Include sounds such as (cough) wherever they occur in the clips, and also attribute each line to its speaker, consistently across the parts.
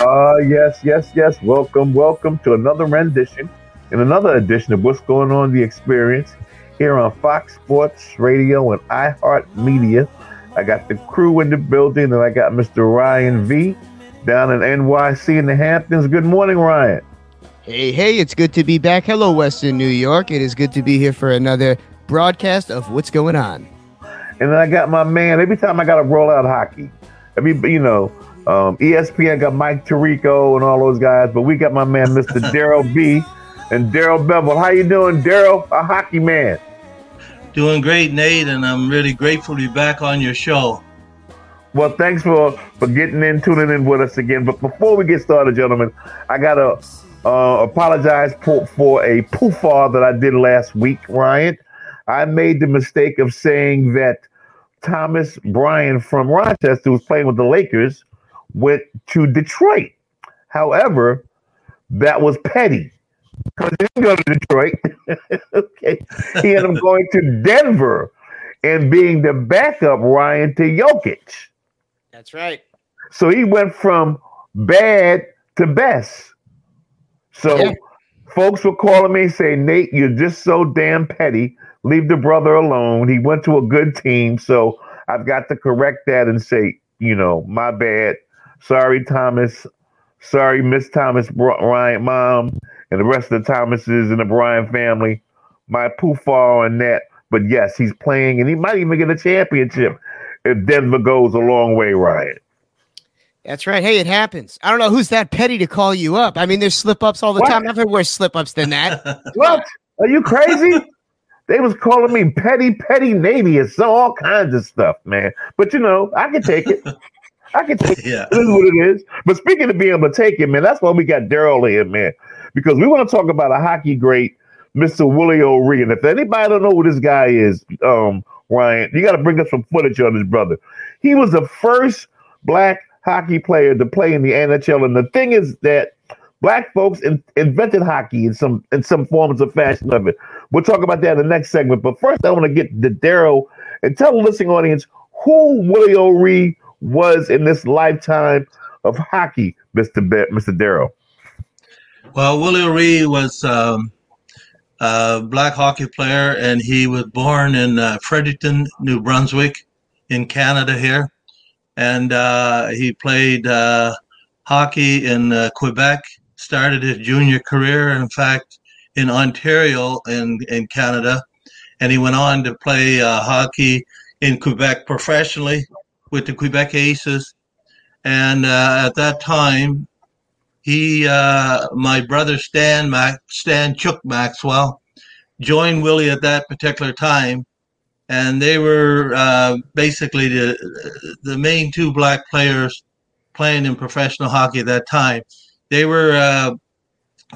Speaker 1: Uh, yes, yes, yes. Welcome, welcome to another rendition and another edition of What's Going On the Experience here on Fox Sports Radio and iHeart Media. I got the crew in the building, and I got Mr. Ryan V down in NYC in the Hamptons. Good morning, Ryan.
Speaker 2: Hey, hey, it's good to be back. Hello, Western New York. It is good to be here for another broadcast of What's Going On.
Speaker 1: And then I got my man, every time I got to roll out hockey, every, you know, um, ESPN got Mike Tirico and all those guys, but we got my man, Mr. (laughs) Daryl B and Daryl Bevel. How you doing, Daryl? A hockey man.
Speaker 3: Doing great, Nate, and I'm really grateful to be back on your show.
Speaker 1: Well, thanks for for getting in, tuning in with us again. But before we get started, gentlemen, I gotta uh, apologize for, for a poofar that I did last week, Ryan. I made the mistake of saying that Thomas Bryant from Rochester, was playing with the Lakers, went to Detroit. However, that was petty because he didn't go to Detroit. (laughs) okay, he ended up going to Denver and being the backup Ryan to Jokic.
Speaker 2: That's right.
Speaker 1: So he went from bad to best. So yeah. folks were calling me saying, Nate, you're just so damn petty. Leave the brother alone. He went to a good team. So I've got to correct that and say, you know, my bad. Sorry, Thomas. Sorry, Miss Thomas Bryant mom and the rest of the Thomases and the Bryant family. My poofar on that. But yes, he's playing and he might even get a championship if Denver goes a long way, Ryan.
Speaker 2: That's right. Hey, it happens. I don't know who's that petty to call you up. I mean, there's slip ups all the what? time. I've heard worse slip ups than that. (laughs)
Speaker 1: what? Are you crazy? they was calling me petty, petty Navy and so all kinds of stuff, man. But you know, I can take it. (laughs) I can take (laughs) yeah. it. This is what it is. But speaking of being able to take it, man, that's why we got Daryl here, man. Because we want to talk about a hockey great, Mr. Willie O'Ree. And if anybody don't know who this guy is, um, Ryan, you got to bring us some footage on his brother. He was the first black hockey player to play in the NHL. And the thing is that black folks in, invented hockey in some in some forms of fashion of it. We'll talk about that in the next segment. But first, I want to get to Daryl and tell the listening audience who Willie O'Ree was in this lifetime of hockey, Mister Be- Mister Daryl.
Speaker 3: Well, Willie O'Ree was um, a black hockey player, and he was born in uh, Fredericton, New Brunswick, in Canada here and uh, he played uh, hockey in uh, Quebec. Started his junior career, in fact, in Ontario in in Canada, and he went on to play uh, hockey in Quebec professionally with the Quebec Aces. And uh, at that time, he, uh, my brother Stan Mac, Stan Chuck Maxwell, joined Willie at that particular time and they were uh, basically the the main two black players playing in professional hockey at that time. They were uh,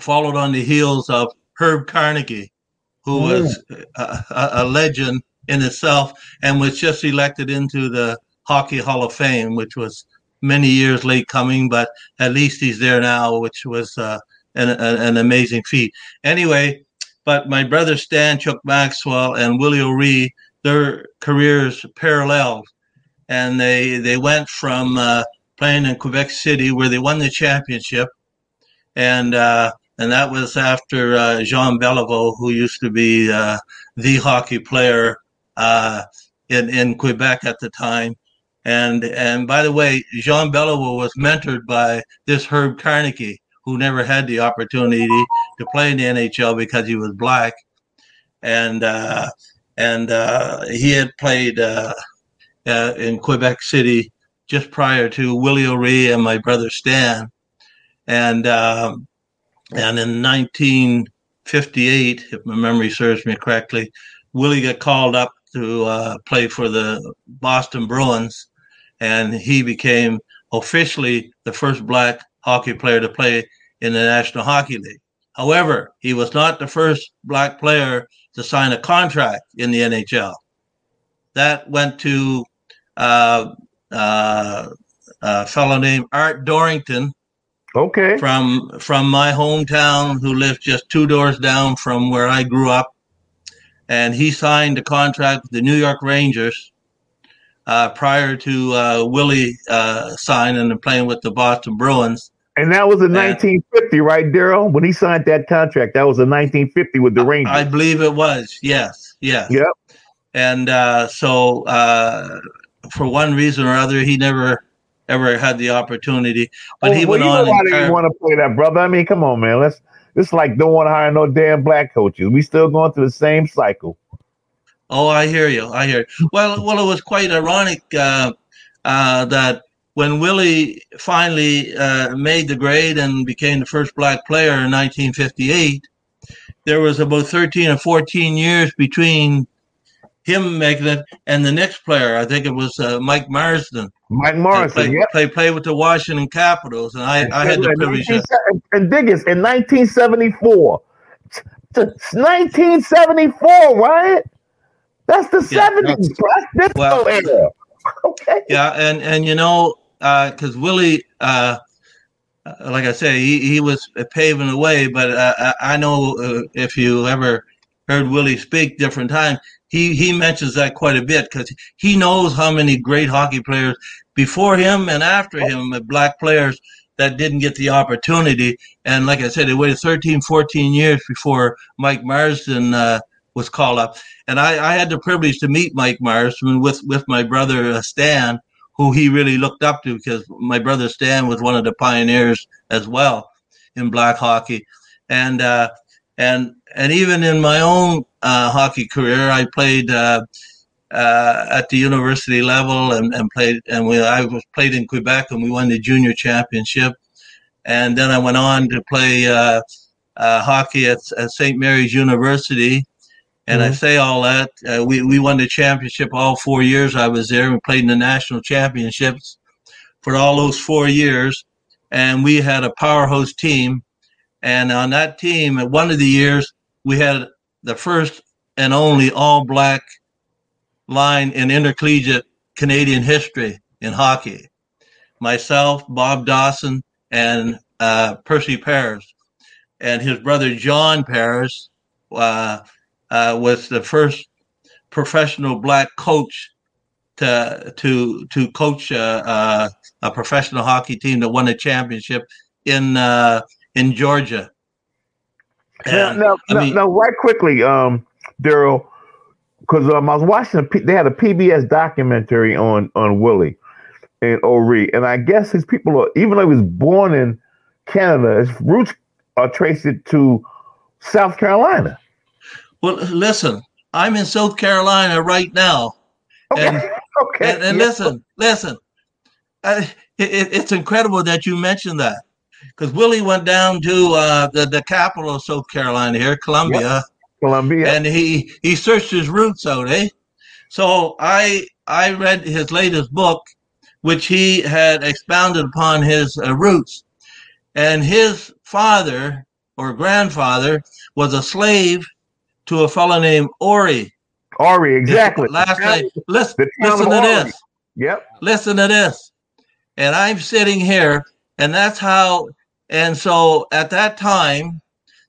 Speaker 3: followed on the heels of Herb Carnegie, who oh. was a, a, legend in itself and was just elected into the Hockey Hall of Fame, which was many years late coming, but at least he's there now, which was uh, an, an amazing feat. Anyway, but my brother Stan Chuck Maxwell and Willie O'Ree their careers paralleled, and they they went from uh, playing in Quebec City where they won the championship, and uh, and that was after uh, Jean Beliveau, who used to be uh, the hockey player uh, in in Quebec at the time. And and by the way, Jean Beliveau was mentored by this Herb Carnegie, who never had the opportunity to play in the NHL because he was black. And uh, and uh, he had played uh, uh, in Quebec City just prior to Willie O'Ree and my brother Stan, and um, and in 1958, if my memory serves me correctly, Willie got called up to uh, play for the Boston Bruins, and he became officially the first black hockey player to play in the National Hockey League. However, he was not the first black player to sign a contract in the NHL. That went to uh, uh, a fellow named Art Dorrington.
Speaker 1: Okay.
Speaker 3: From from my hometown, who lived just two doors down from where I grew up, and he signed a contract with the New York Rangers uh, prior to uh, Willie uh, signing and playing with the Boston Bruins.
Speaker 1: And that was in 1950, right, Daryl? When he signed that contract, that was in 1950 with the Rangers.
Speaker 3: I believe it was. Yes. Yes.
Speaker 1: Yep.
Speaker 3: And uh, so, uh, for one reason or other, he never ever had the opportunity. But well, he went
Speaker 1: well,
Speaker 3: on.
Speaker 1: Why did you want to play that, brother? I mean, come on, man. Let's. It's like don't want to hire no damn black coaches. We still going through the same cycle.
Speaker 3: Oh, I hear you. I hear. You. Well, well, it was quite ironic uh, uh, that when Willie finally uh, made the grade and became the first black player in 1958, there was about 13 or 14 years between him making it and the next player. I think it was uh, Mike Marson.
Speaker 1: Mike Marson,
Speaker 3: play,
Speaker 1: yep.
Speaker 3: play, play with the Washington Capitals, and I, I had the privilege.
Speaker 1: And Diggins in 1974. 1974, right? That's the yeah, 70s. That's, well, era. (laughs)
Speaker 3: Okay. Yeah, and and you know, because uh, Willie, uh, uh, like I say, he, he was paving the way. But uh, I know uh, if you ever heard Willie speak different times, he he mentions that quite a bit because he knows how many great hockey players before him and after him, black players that didn't get the opportunity. And like I said, it waited 13, 14 years before Mike Marson uh, was called up. And I, I, had the privilege to meet Mike Myers with, with my brother uh, Stan, who he really looked up to because my brother Stan was one of the pioneers as well in black hockey. And uh, and and even in my own uh, hockey career, I played uh, uh, at the university level and, and played and we I was played in Quebec and we won the junior championship. And then I went on to play uh, uh, hockey at, at St. Mary's University and mm-hmm. I say all that uh, we we won the championship all four years I was there. We played in the national championships for all those four years, and we had a powerhouse team. And on that team, at one of the years, we had the first and only all black line in intercollegiate Canadian history in hockey. Myself, Bob Dawson, and uh, Percy Paris, and his brother John Paris. Uh, uh, was the first professional black coach to to to coach a, a, a, professional hockey team that won a championship in uh, in Georgia.
Speaker 1: And, now, now, mean, now, right quickly, um, Daryl, because um, I was watching, a, they had a PBS documentary on on Willie and O'Ree, and I guess his people, are, even though he was born in Canada, his roots are traced to South Carolina.
Speaker 3: Well, listen, I'm in South Carolina right now.
Speaker 1: Okay. And, (laughs) okay.
Speaker 3: And, and listen, listen. it, it's incredible that you mentioned that because Willie went down to uh, the, the capital of South Carolina here, Columbia. Yep.
Speaker 1: Columbia.
Speaker 3: And he, he searched his roots out, eh? So I I read his latest book, which he had expounded upon his uh, roots. And his father or grandfather was a slave to a fellow named Horry.
Speaker 1: Horry, exactly.
Speaker 3: Last night. Listen, listen to this.
Speaker 1: Yep.
Speaker 3: Listen to this. And I'm sitting here, and that's how. And so at that time,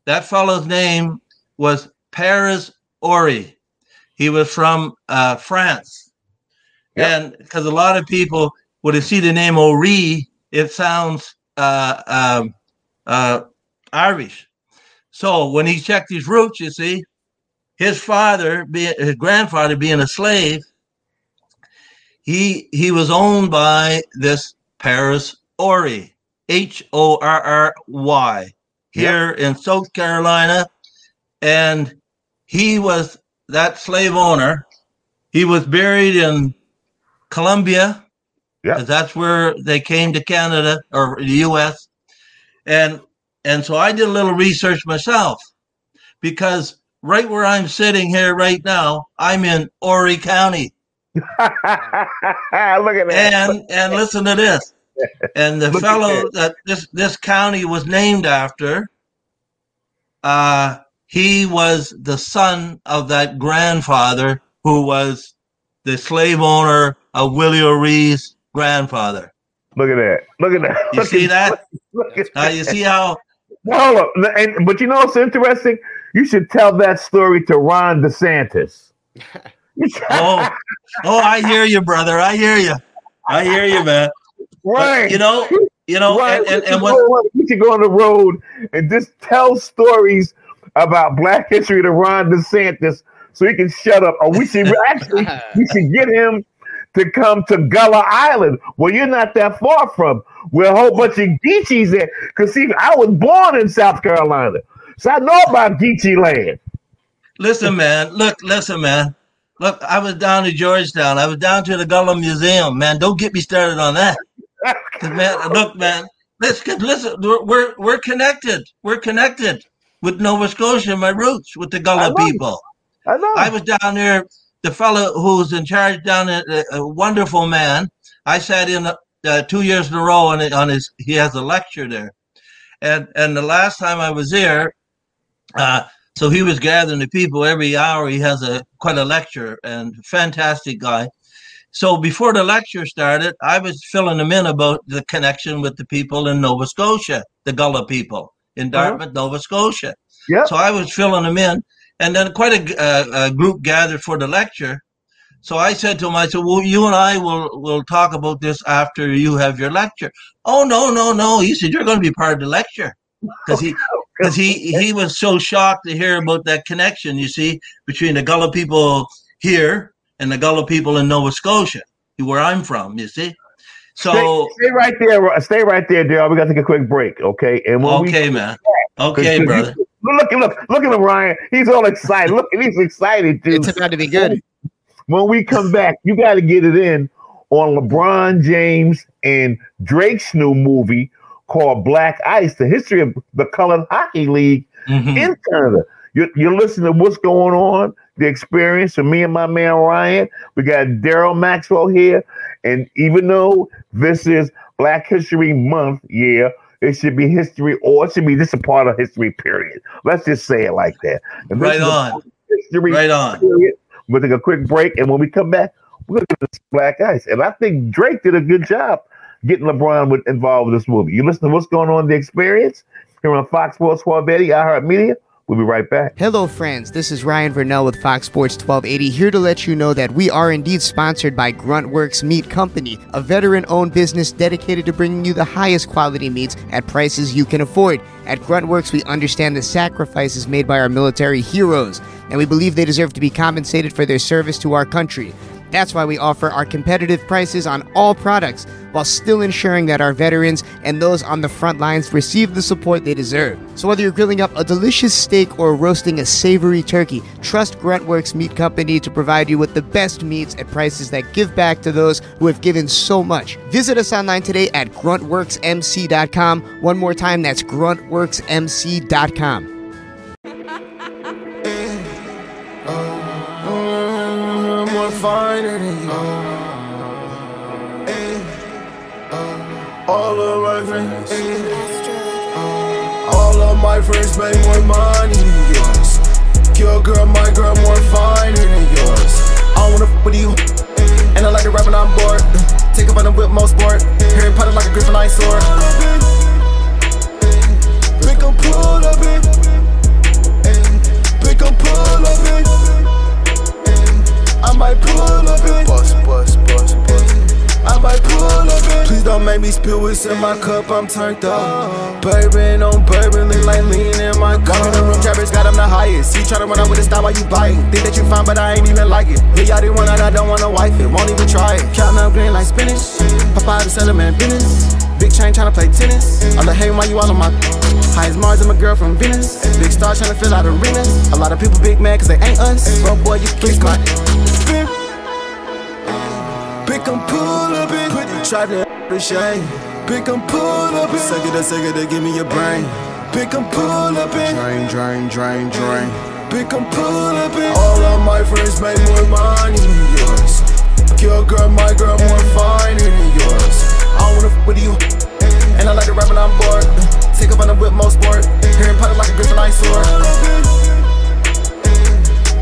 Speaker 3: that fellow's name was Paris Horry. He was from uh, France. Yep. And because a lot of people, when they see the name O'Ree, it sounds uh, um, uh, Irish. So when he checked his roots, you see, his father, being his grandfather, being a slave, he he was owned by this Paris Horry, H O R R Y, here yep. in South Carolina, and he was that slave owner. He was buried in Columbia,
Speaker 1: yeah,
Speaker 3: that's where they came to Canada or the U.S. and and so I did a little research myself because right where I'm sitting here right now, I'm in Horry County. (laughs)
Speaker 1: Look at that.
Speaker 3: And and listen to this. (laughs) And the fellow that this this county was named after, uh, he was the son of that grandfather who was the slave owner of Willie O'Ree's grandfather.
Speaker 1: Look at that. Look at that.
Speaker 3: You see that? (laughs) Now you see how
Speaker 1: Hold up. And, but you know what's interesting? You should tell that story to Ron DeSantis. (laughs)
Speaker 3: oh, oh, I hear you, brother. I hear you. I hear you, man.
Speaker 1: Right.
Speaker 3: But, you know, You know, right. and, and, and what
Speaker 1: we should go on the road and just tell stories about Black history to Ron DeSantis so he can shut up. Or we should (laughs) actually we should get him to come to Gullah Island. Well, you're not that far from where a whole bunch of Geechees there. Because see, I was born in South Carolina, so I know about Geechee land.
Speaker 3: Listen, man. Look, listen, man. Look, I was down to Georgetown. I was down to the Gullah Museum. Man, don't get me started on that. (laughs) man, look, man. Listen, listen. We're we're connected. We're connected with Nova Scotia. My roots with the Gullah I people. I know. I was down there. The fellow who's in charge down there, a wonderful man. I sat in uh, two years in a row on, on his. He has a lecture there, and and the last time I was there, uh, so he was gathering the people every hour. He has a quite a lecture and fantastic guy. So before the lecture started, I was filling him in about the connection with the people in Nova Scotia, the Gullah people in uh-huh. Dartmouth, uh-huh. Nova Scotia. Yeah. So I was filling him in, and then quite a, a, a, group gathered for the lecture. So I said to him, I said, "Well, you and I will will talk about this after you have your lecture." Oh no, no, no! He said, "You're going to be part of the lecture," because he (laughs) because he he was so shocked to hear about that connection. You see, between the Gullah people here and the Gullah people in Nova Scotia, where I'm from. You see. So
Speaker 1: stay, stay right there. Stay right there, Daryl. We got to take a quick break, okay?
Speaker 3: And when okay, we, man. Okay, brother.
Speaker 1: look, at look, look at him, Ryan. He's all excited. Look, he's excited dude.
Speaker 2: It's about to be good.
Speaker 1: When we come back, you got to get it in on LeBron James and Drake's new movie called Black Ice, the history of the colored hockey league mm-hmm. in Canada. You're, you're, listening to what's going on, the experience of me and my man Ryan. We got Daryl Maxwell here. And even though this is Black History Month, yeah, it should be history or it should be just a part of history, period. Let's just say it like that.
Speaker 3: right on. History right on.
Speaker 1: Period. We'll take a quick break. And when we come back, we're going to get this Black Ice. And I think Drake did a good job getting LeBron with, involved with this movie. You listen to what's going on in the experience here on Fox Sports 1280, iHeartMedia. We'll be right back.
Speaker 2: Hello, friends. This is Ryan Verneuille with Fox Sports 1280 here to let you know that we are indeed sponsored by Gruntworks Meat Company, a veteran owned business dedicated to bringing you the highest quality meats at prices you can afford. At Gruntworks, we understand the sacrifices made by our military heroes, and we believe they deserve to be compensated for their service to our country. That's why we offer our competitive prices on all products while still ensuring that our veterans and those on the front lines receive the support they deserve. So, whether you're grilling up a delicious steak or roasting a savory turkey, trust Gruntworks Meat Company to provide you with the best meats at prices that give back to those who have given so much. Visit us online today at gruntworksmc.com. One more time, that's gruntworksmc.com. finer than you. Eh, eh, all of my friends, eh, all of my friends make more money than yours. Your girl, my girl, more finer than yours. I wanna f with you, and I like to rap when I'm bored. Take up on the whip, most sport. Harry Potter like a griffin, I sword. Pick up, pull up it. Pick up, pull up it. I might pull up in. Bust, bust, bust, bust. I might pull up. Please don't make me spill what's in my cup, I'm turned up. Oh. Bourbon on bourbon, look like lean in my car. Walk in the room, Travis got him the highest. See, try to run out with a style while you biting. Think that you fine, but I ain't even like it. Yeah, y'all didn't want it, I don't wanna wife it. Won't even try it. Counting up green like spinach. Pop out the center, man, business. Big chain tryna play tennis. I'm like, hey, why you all on my High as Mars, I'm a girl from Venus. Big star tryna fill out arenas. A lot of people big mad cause they ain't us. Bro, boy, you kiss my spin. Pick em, pull up in. Put the trap to shame. Pick em, pull up in. Suck it, up, suck it, up, give me your brain. Pick em, pull up in. Drain, drain, drain, drain. Pick em, pull up in. All of my friends make more money than yours. Your girl, my girl, more finer than yours. I don't wanna f with you. And I like to rap when I'm bored. Take up on the whip, most sport. Harry Potter like a griffin, I sword.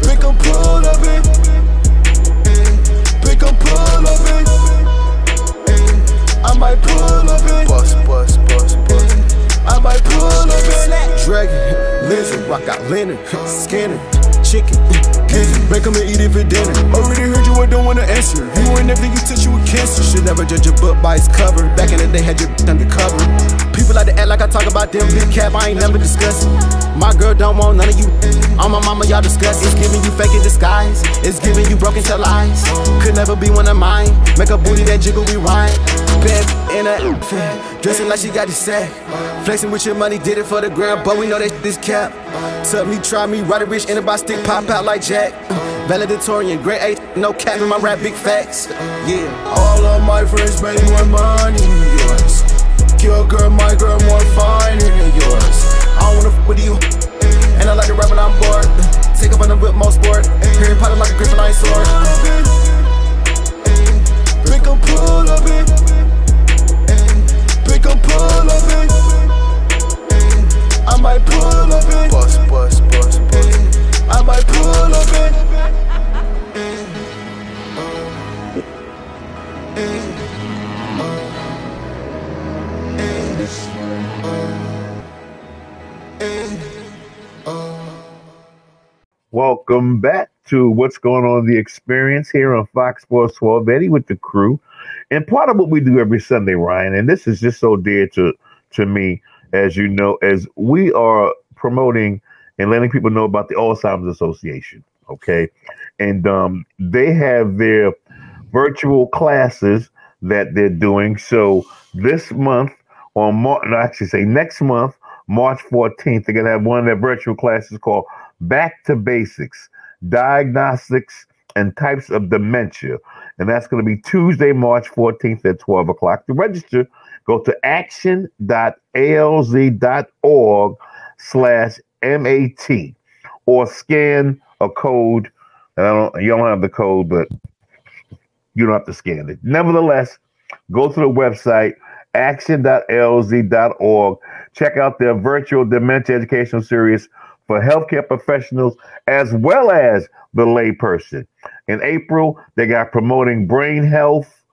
Speaker 2: Pick up, pull up it. Pick up, pull up it. Eh, I might pull up it. Bust, bust, bust, bust. Eh, I might pull up it. Dragon, lizard, rock out Leonard, Skinner
Speaker 4: chicken. Mm. Make him and eat it for dinner. Already heard you, I don't wanna answer. You ain't never you touch you with cancer. Should never judge a book by its cover. Back in the day, had you undercover. People like to act like I talk about them big cap, I ain't never discussing. My girl don't want none of you. On my mama, y'all discuss. It's giving you fake in disguise. It's giving you broken to lies. Could never be one of mine. Make a booty that jiggle, we. Bed in a outfit. Dressing like she got the sack. Flexing with your money, did it for the gram, but we know that this cap. Tell me, try me, ride a rich in a box, stick pop out like Jack. Valedictorian, great eight, no cap in my rap, big facts. Yeah. All of my friends make more money than yours. Your girl, my girl, more fine than yours. I wanna f with you, and I like to rap when I'm bored. Take up on the whip, most sport. Harry Potter like a griffin, Gryffindor sword.
Speaker 1: Welcome back to what's going on the experience here on Fox Sports 1280 with the crew. And part of what we do every Sunday, Ryan, and this is just so dear to to me, as you know, as we are promoting and letting people know about the Alzheimer's Association. Okay. And um, they have their virtual classes that they're doing. So this month on March, no, actually say next month, March 14th, they're gonna have one of their virtual classes called Back to Basics, Diagnostics and Types of Dementia. And that's going to be Tuesday, March 14th at 12 o'clock. To register, go to action.alz.org slash MAT or scan a code. And I don't, you don't have the code, but you don't have to scan it. Nevertheless, go to the website action.alz.org. Check out their virtual dementia educational series for healthcare professionals as well as the layperson. In April, they got promoting brain health,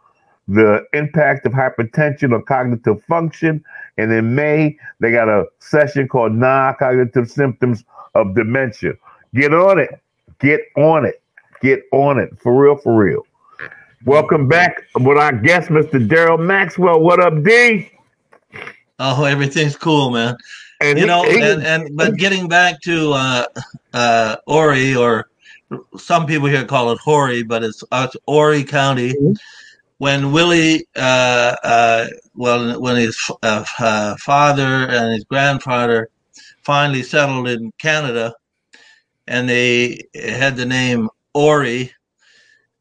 Speaker 1: the impact of hypertension on cognitive function. And in May, they got a session called Non Cognitive Symptoms of Dementia. Get on it. Get on it. Get on it. For real, for real. Welcome back with our guest, Mr. Daryl Maxwell. What up, D?
Speaker 3: Oh, everything's cool, man. And you know, he, and, and but getting back to uh, uh, Horry, or some people here call it Hori, but it's, uh, it's Horry County. Mm-hmm. When Willie, uh, uh, well, when his uh, uh, father and his grandfather finally settled in Canada, and they had the name Horry,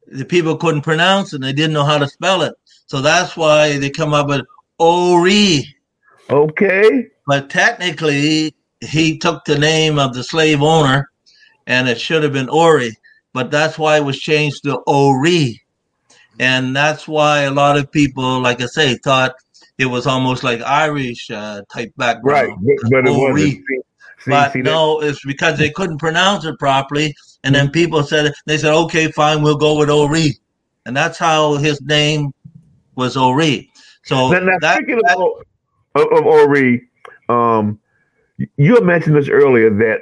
Speaker 3: the people couldn't pronounce it; and they didn't know how to spell it. So that's why they come up with O'Ree.
Speaker 1: Okay.
Speaker 3: But technically, he took the name of the slave owner, and it should have been Horry. But that's why it was changed to O'Ree, and that's why a lot of people, like I say, thought it was almost like Irish uh, type background.
Speaker 1: Right, but, but it wasn't. See,
Speaker 3: but see no, it's because they couldn't pronounce it properly, and then people said they said, "Okay, fine, we'll go with Ori," and that's how his name was O'Ree. So
Speaker 1: now, now that, speaking that, of, of O'Ree, um, you had mentioned this earlier that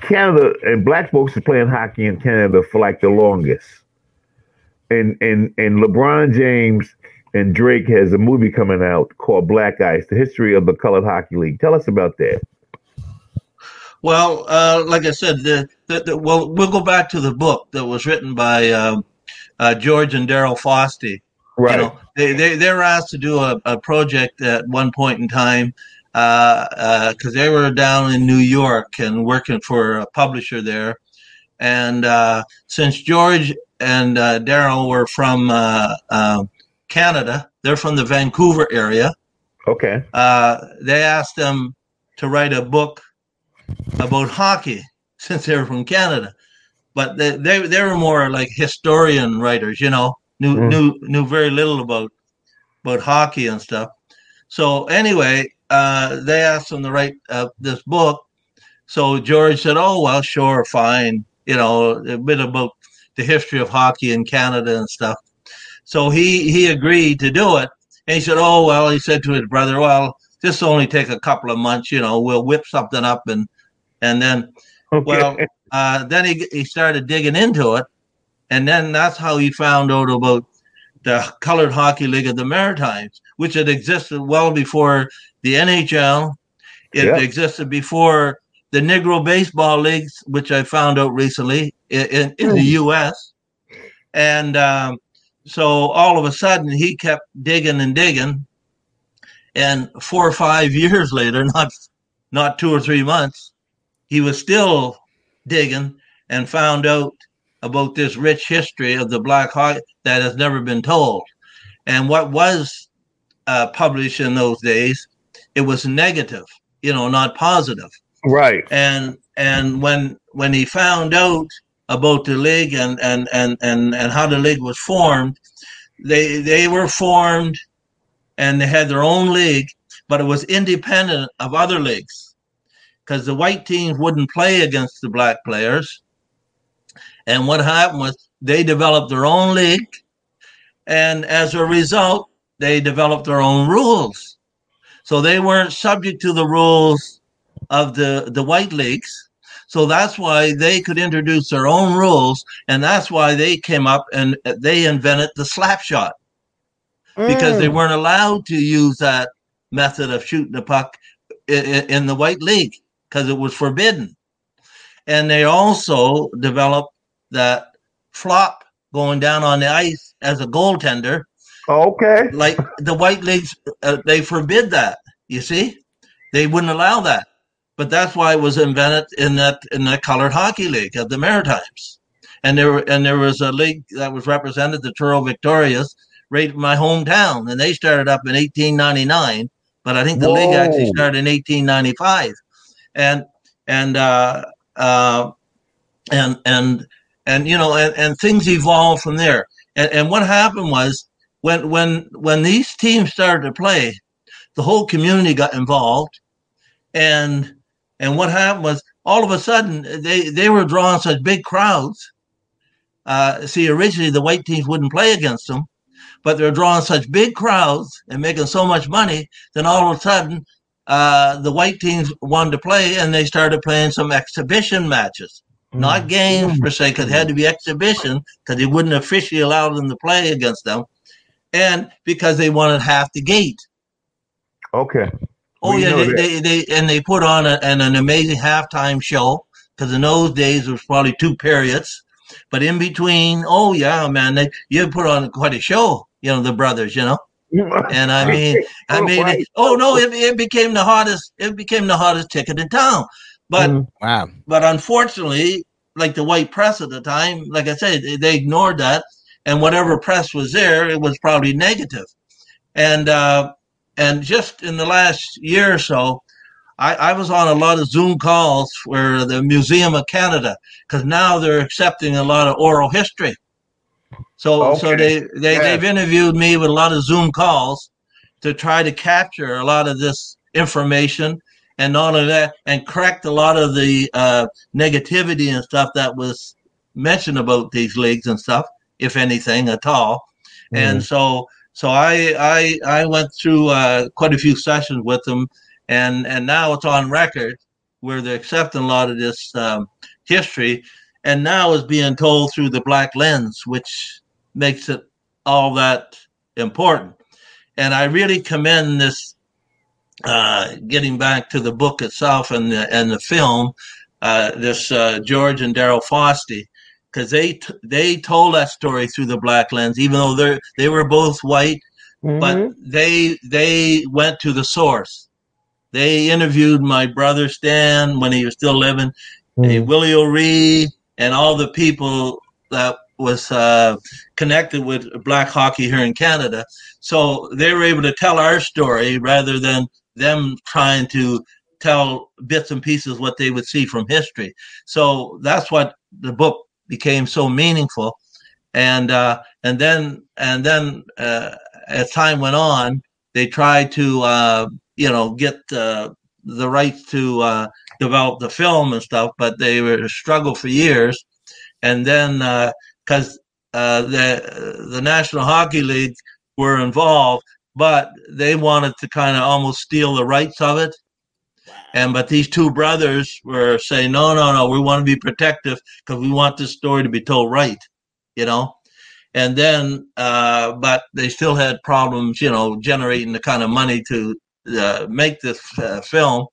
Speaker 1: Canada and black folks are playing hockey in Canada for like the longest. And and and LeBron James and Drake has a movie coming out called Black Ice: The History of the Colored Hockey League. Tell us about that.
Speaker 3: Well, uh, like I said, the, the, the, well, we'll go back to the book that was written by uh, uh, George and Daryl Fosty.
Speaker 1: Right.
Speaker 3: You know, they, they, they were asked to do a, a project at one point in time because uh, uh, they were down in New York and working for a publisher there. And uh, since George and uh, Daryl were from uh, uh, Canada, they're from the Vancouver area.
Speaker 1: Okay.
Speaker 3: they asked them to write a book about hockey (laughs) since they were from Canada. But they, they, they were more like historian writers, you know, knew, mm. knew, knew very little about, about hockey and stuff. So anyway, uh, they asked him to write uh, this book. So George said, "Oh well, sure, fine. You know, a bit about the history of hockey in Canada and stuff." So he he agreed to do it, and he said, "Oh well," he said to his brother, "Well, this will only take a couple of months. You know, we'll whip something up and and then." Okay. Well, uh, then he he started digging into it, and then that's how he found out about the Colored Hockey League of the Maritimes, which had existed well before the NHL. It yeah. existed before the Negro Baseball Leagues, which I found out recently in, in, in the hmm. U.S. And um, so all of a sudden, he kept digging and digging, and four or five (laughs) years later, not not two or three months, he was still digging and found out about this rich history of the Black Hawk that has never been told. And what was uh, published in those days, it was negative, you know, not positive.
Speaker 1: Right.
Speaker 3: And and when when he found out about the league and and and and, and how the league was formed, they they were formed and they had their own league, but it was independent of other leagues because the white teams wouldn't play against the black players. And what happened was they developed their own league, and as a result, they developed their own rules. So they weren't subject to the rules of the, the white leagues. So that's why they could introduce their own rules, and that's why they came up and they invented the slap shot mm. because they mm. weren't allowed to use that method of shooting the puck in, in the white league because it was forbidden. And they also developed that flop going down on the ice as a goaltender.
Speaker 1: Okay.
Speaker 3: Like the white leagues, uh, they forbid that. You see, they wouldn't allow that. But that's why it was invented in that in the colored hockey league of the Maritimes. And there and there was a league that was represented, the Truro Victorias, right in my hometown, and they started up in 1899. But I think the Whoa. league actually started in 1895, and and uh, uh, and and and you know, and, and things evolved from there. And, and what happened was when when when these teams started to play, the whole community got involved, and and what happened was all of a sudden they they were drawing such big crowds. Uh, see, originally the white teams wouldn't play against them, but they're drawing such big crowds and making so much money. Then all of a sudden, uh, the white teams wanted to play, and they started playing some exhibition matches not mm. games per se, because it had to be exhibition, because they wouldn't officially allow them to play against them, and because they wanted half the gate.
Speaker 1: Okay.
Speaker 3: Oh yeah, they, they, they, and they put on a, an, an amazing halftime show because in those days it was probably two periods, but in between, oh yeah, man, they you put on quite a show, you know, the brothers, you know. (laughs) and I mean, I mean, it, oh no, it, it became the hottest. It became the hottest ticket in town. But mm, wow. But unfortunately, like the white press at the time, like I said, they ignored that, and whatever press was there, it was probably negative. And uh, and just in the last year or so, I, I was on a lot of Zoom calls for the Museum of Canada because now they're accepting a lot of oral history. So okay. so they, they yeah. they've interviewed me with a lot of Zoom calls to try to capture a lot of this information and not only that, and cracked a lot of the uh, negativity and stuff that was mentioned about these leagues and stuff, if anything at all. Mm. And so, so I I I went through uh, quite a few sessions with them, and and now it's on record where they're accepting a lot of this um, history, and now is being told through the black lens, which makes it all that important. And I really commend this uh, getting back to the book itself and the and the film, uh, this uh, George and Daryl Fosty, because they t- they told that story through the black lens, even though they they were both white, mm-hmm. but they they went to the source. They interviewed my brother Stan when he was still living, mm-hmm. Willie O'Ree, and all the people that was uh, connected with black hockey here in Canada. So they were able to tell our story rather than them trying to tell bits and pieces what they would see from history. So that's what the book became so meaningful. And uh, and then and then uh, as time went on, they tried to uh, you know get uh, the rights to uh, develop the film and stuff, but they were struggle for years. And then because uh, the the National Hockey League were involved, but they wanted to kind of almost steal the rights of it. And but these two brothers were saying, no, no, no, we want to be protective because we want this story to be told right, you know. And then, uh, but they still had problems, you know, generating the kind of money to uh, make this uh, film,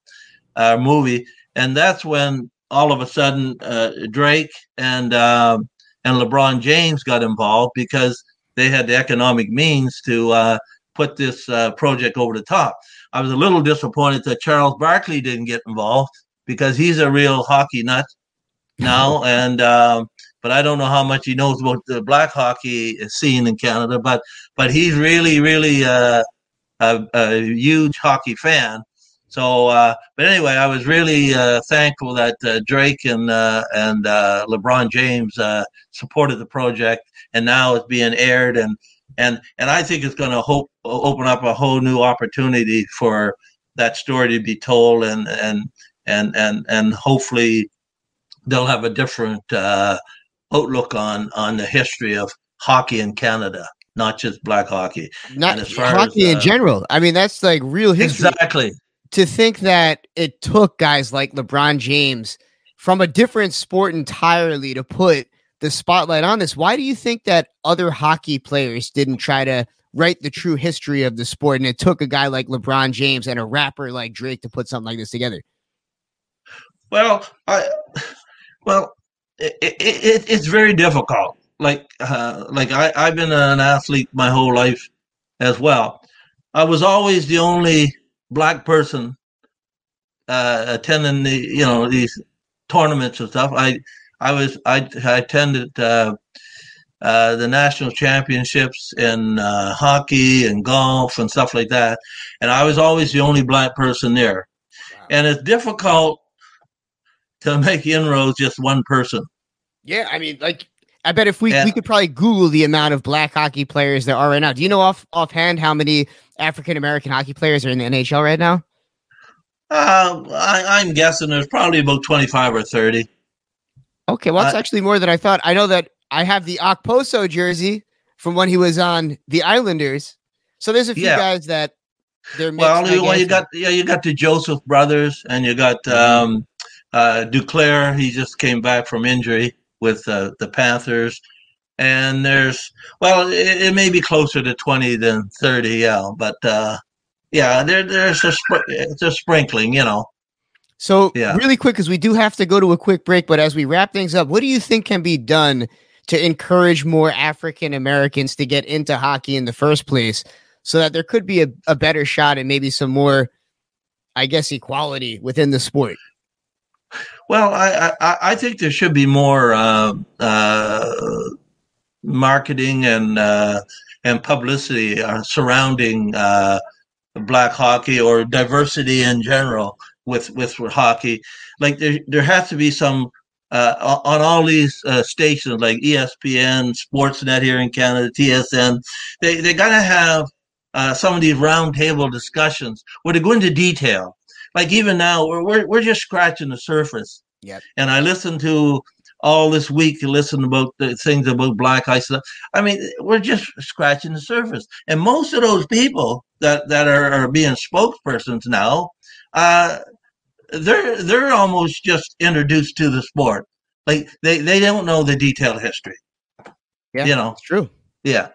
Speaker 3: uh, movie. And that's when all of a sudden uh, Drake and um, and LeBron James got involved because they had the economic means to uh, put this uh, project over the top. I was a little disappointed that Charles Barkley didn't get involved because he's a real hockey nut now, (laughs) and um, but I don't know how much he knows about the black hockey scene in Canada. But but he's really really uh, a, a, huge hockey fan. So, uh, but anyway, I was really uh, thankful that uh, Drake and uh, and uh, LeBron James supported the project, and now it's being aired and and and I think it's going to hope open up a whole new opportunity for that story to be told, and and and and and hopefully they'll have a different uh, outlook on on the history of hockey in Canada, not just black hockey,
Speaker 2: not hockey as, uh, in general. I mean, that's like real history.
Speaker 3: Exactly.
Speaker 2: To think that it took guys like LeBron James from a different sport entirely to put the spotlight on this. Why do you think that other hockey players didn't try to write the true history of the sport and it took a guy like LeBron James and a rapper like Drake to put something like this together?
Speaker 3: Well, I well, it, it, it's very difficult. Like uh, like I, I've been an athlete my whole life as well. I was always the only black person uh, attending the you know these tournaments and stuff. I I was I, I attended uh, uh, the national championships in uh, hockey and golf and stuff like that, and I was always the only black person there. Wow. And it's difficult to make inroads just one person.
Speaker 2: Yeah, I mean, like I bet if we yeah. we could probably Google the amount of black hockey players there are right now. Do you know off offhand how many African American hockey players are in the NHL right now?
Speaker 3: Uh, I, am guessing there's probably about 25 or 30.
Speaker 2: Okay, well, that's uh, actually more than I thought. I know that I have the Okposo jersey from when he was on the Islanders. So there's a few yeah. guys that they're mixed,
Speaker 3: well. You, well, you got yeah, you got the Joseph brothers, and you got mm-hmm. um, uh, Duclair. He just came back from injury with uh, the Panthers, and there's well, it, it, may be closer to twenty than thirty, yeah, but uh, yeah, there, there's a it's a sprinkling, you know.
Speaker 2: So, yeah. really quick, because we do have to go to a quick break, but as we wrap things up, what do you think can be done to encourage more African Americans to get into hockey in the first place so that there could be a, a better shot and maybe some more, I guess, equality within the sport?
Speaker 3: Well, I, I, I think there should be more uh, uh, marketing and uh, and publicity uh, surrounding uh, black hockey or diversity in general with with hockey. Like there there has to be some uh, on all these uh, stations like ESPN, Sportsnet here in Canada, TSN. They they gotta have uh, some of these roundtable discussions where they go into detail. Like even now, we're we're, we're just scratching the surface.
Speaker 2: Yep.
Speaker 3: And I listened to all this week to listen about the things about black ice. I mean, we're just scratching the surface. And most of those people that, that are, are being spokespersons now, uh, they're they're almost just introduced to the sport. Like they they don't know the detailed history.
Speaker 2: Yeah,
Speaker 3: you know,
Speaker 2: it's true.
Speaker 3: Yeah,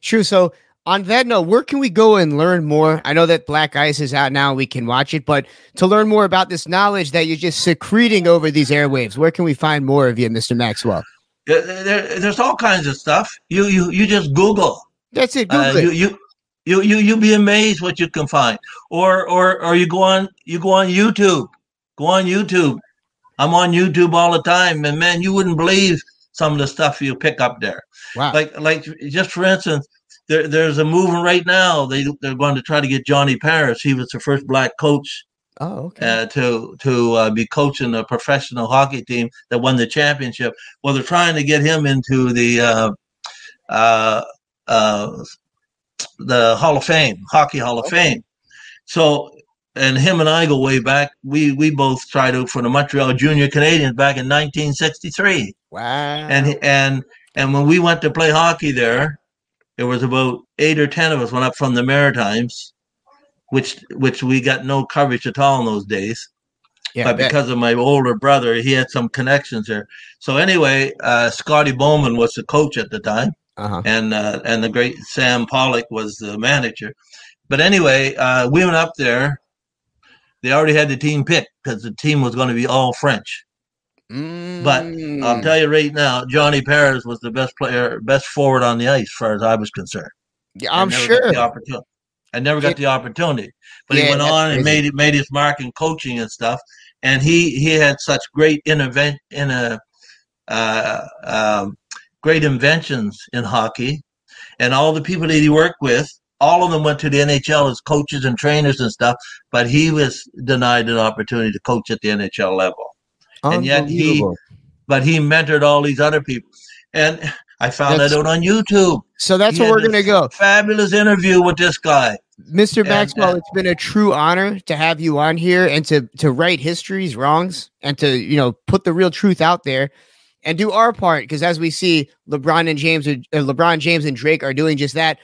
Speaker 2: true. So on that note, where can we go and learn more? I know that Black Ice is out now; we can watch it. But to learn more about this knowledge that you're just secreting over these airwaves, where can we find more of you, Mr. Maxwell?
Speaker 3: There, there's all kinds of stuff. You you you just Google.
Speaker 2: That's it. Google uh,
Speaker 3: it. You, you you you you'll be amazed what you can find. Or or or you go on you go on YouTube. Go on YouTube. I'm on YouTube all the time, and man, you wouldn't believe some of the stuff you pick up there.
Speaker 2: Wow.
Speaker 3: Like like just for instance, there, there's a movement right now. They they're going to try to get Johnny Paris. He was the first black coach.
Speaker 2: Oh, okay.
Speaker 3: Uh, to to uh, be coaching a professional hockey team that won the championship. Well, they're trying to get him into the uh, uh, uh the Hall of Fame, Hockey Hall of okay. Fame. So, and him and I go way back. We we both tried out for the Montreal Junior Canadiens back in 1963. Wow. And and and when we went to play hockey there, there was about eight or ten of us went up from the Maritimes, which which we got no coverage at all in those days. Yeah, but because of my older brother, he had some connections there. So anyway, uh, Scotty Bowman was the coach at the time, uh-huh. and uh, and the great Sam Pollock was the manager. But anyway, uh, we went up there. They already had the team picked because the team was going to be all French. Mm. But I'll tell you right now, Johnny Paris was the best player, best forward on the ice, as far as I was concerned.
Speaker 4: Yeah, I'm sure.
Speaker 3: I never got the opportunity, but yeah, he went on and made made his mark in coaching and stuff. And he he had such great intervent in a uh, um, great inventions in hockey, and all the people that he worked with, all of them went to the NHL as coaches and trainers and stuff. But he was denied an opportunity to coach at the NHL level, and yet he, but he mentored all these other people, and I found that's, that out on YouTube.
Speaker 4: So that's he where we're gonna go.
Speaker 3: Fabulous interview with this guy.
Speaker 4: Mr. Maxwell, uh, it's been a true honor to have you on here and to to right history's wrongs and to you know put the real truth out there and do our part because as we see LeBron and James uh, LeBron James and Drake are doing just that.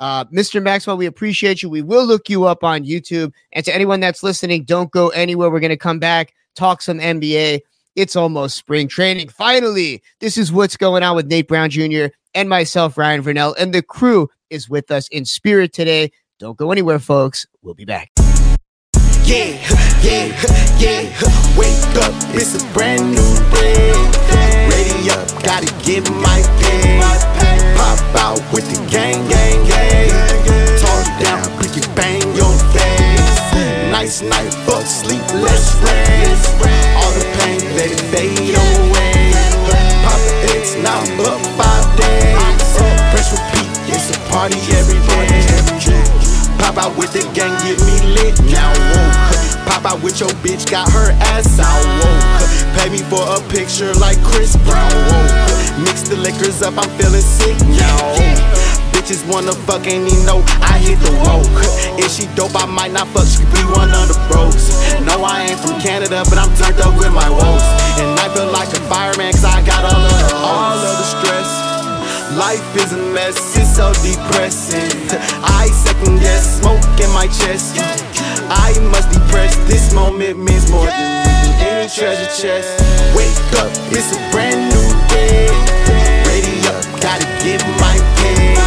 Speaker 4: Uh, Mr. Maxwell, we appreciate you. We will look you up on YouTube. And to anyone that's listening, don't go anywhere. We're going to come back, talk some NBA. It's almost spring training. Finally, this is what's going on with Nate Brown Jr. and myself, Ryan Verneuille, and the crew is with us in spirit today. Don't go anywhere, folks. We'll be back. Yeah, yeah, yeah. Wake up, it's a brand new day. Ready up, gotta get my pay. Pop out with the gang, gang, gang. Talk down, quick bang your face. Nice night, fuck, sleep, let's rest All the pain, let it fade away. Pop X, now up five days. Press repeat, it's a party every day. Pop out with the gang, get me lit. Now woke. Pop out with your bitch, got her ass out. Woke. Pay me for a picture like Chris Brown. Woke. Mix the liquors up, I'm feeling sick now bitches wanna fuck, ain't even know I hit the woke. If she dope, I might not fuck, she be one of the bros. No, I ain't from Canada, but I'm turned up with my woes. And I feel like a fireman, cause I got all of the, all of the stress. Life is a mess, it's so depressing. I second guess, smoke in my chest. I must depress, this moment means more than any treasure chest. Wake up, it's a brand new day. Ready up, gotta get my pay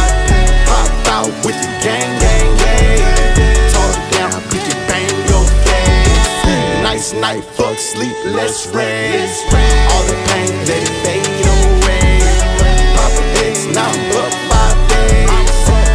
Speaker 4: Pop out with the gang, gang, gang. Talk down, put your bang your face. Nice night, fuck, sleep, let's rest. All the pain, let it fade I'm up five days.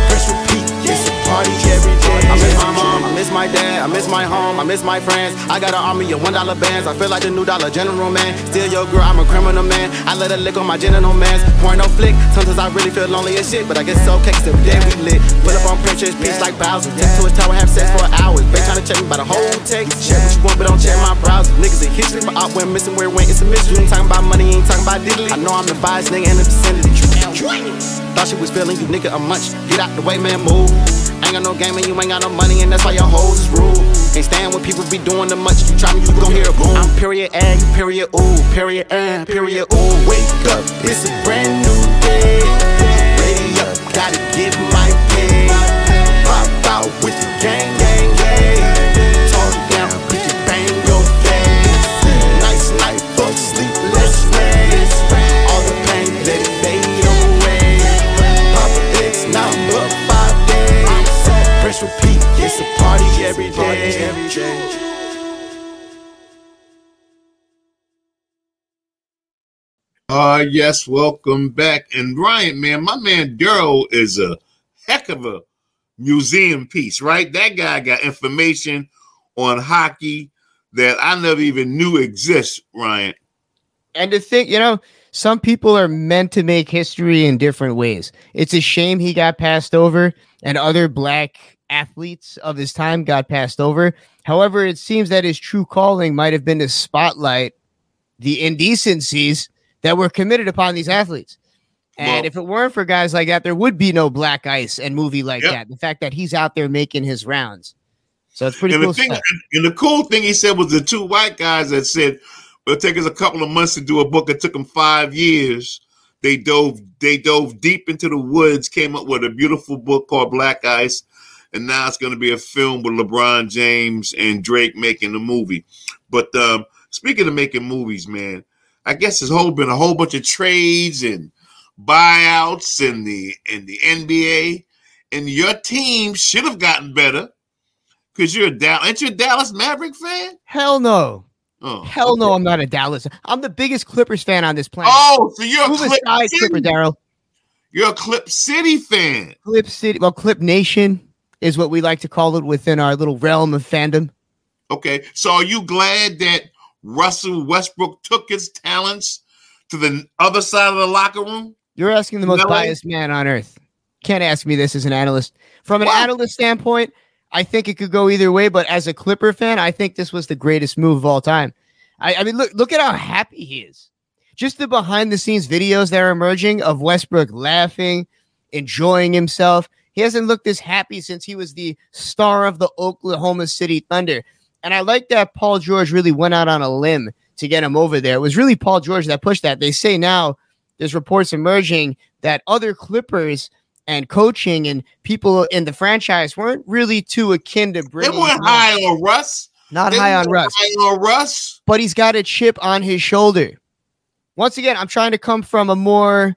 Speaker 4: Press repeat, it's a party every day. I miss my mom, I miss my dad, I miss my home, I miss my friends. I got an army of one dollar bands. I feel like the new dollar general man. Steal your girl, I'm a criminal man. I let her lick on my genital mans. Porno flick. Sometimes I really feel lonely as shit, but I guess it's okay, every day we lit. Pull up on Pinterest, peace like Bowser. Take to a tower, have sex for hours. They trying to check me by the whole text. Check what you want, but don't check my browser. Niggas in history, but I went missing where it went. It's a mystery. Ain't talking about money, ain't talking about diddly. I know I'm the biased nigga in the vicinity. Thought she was feeling you, nigga, a munch. Get out the way, man, move. Ain't got no game and you ain't got no money, and that's why your hoes is rude. Can't stand when people be doing the much. You try me, you gon' hear a boom. I'm period A, you period ooh, period A, period ooh. Wake up, it's a brand new day. Ready up, gotta get my pay. Pop out with the gang. Party every day.
Speaker 5: Uh yes, welcome back. And Ryan, man, my man Daryl is a heck of a museum piece, right? That guy got information on hockey that I never even knew exists, Ryan.
Speaker 4: And to think, you know, some people are meant to make history in different ways. It's a shame he got passed over and other black athletes of his time got passed over. However, it seems that his true calling might have been to spotlight the indecencies that were committed upon these athletes. And well, if it weren't for guys like that, there would be no Black Ice and movie like yep. that. The fact that he's out there making his rounds. So it's pretty
Speaker 5: and
Speaker 4: cool.
Speaker 5: The thing, and the cool thing he said was the two white guys that said, It'll take us a couple of months to do a book. It took them five years. They dove, they dove deep into the woods, came up with a beautiful book called Black Ice and now it's going to be a film with LeBron James and Drake making the movie. But um, speaking of making movies, man, I guess there's whole been a whole bunch of trades and buyouts in the in the NBA, and your team should have gotten better because you're a Dallas. Aren't you a Dallas Maverick fan?
Speaker 2: Hell no. Oh, Hell okay. no, I'm not a Dallas. I'm the biggest Clippers fan on this planet.
Speaker 5: Oh, so you're Move a Clip aside.
Speaker 2: Clipper Daryl.
Speaker 5: You're a Clip City fan.
Speaker 2: Clip City, well, Clip Nation is what we like to call it within our little realm of fandom.
Speaker 5: Okay, so are you glad that Russell Westbrook took his talents to the other side of the locker room?
Speaker 2: You're asking the most biased man on earth. Can't ask me this as an analyst. From an what? analyst standpoint, I think it could go either way, but as a Clipper fan, I think this was the greatest move of all time. I, I mean, look, look at how happy he is. Just the behind the scenes videos that are emerging of Westbrook laughing, enjoying himself. He hasn't looked this happy since he was the star of the Oklahoma City Thunder. And I like that Paul George really went out on a limb to get him over there. It was really Paul George that pushed that. They say now there's reports emerging that other Clippers and coaching and people in the franchise weren't really too akin to
Speaker 5: bringing. They weren't high on Russ.
Speaker 2: Not they high on Russ.
Speaker 5: High on Russ.
Speaker 2: But he's got a chip on his shoulder. Once again, I'm trying to come from a more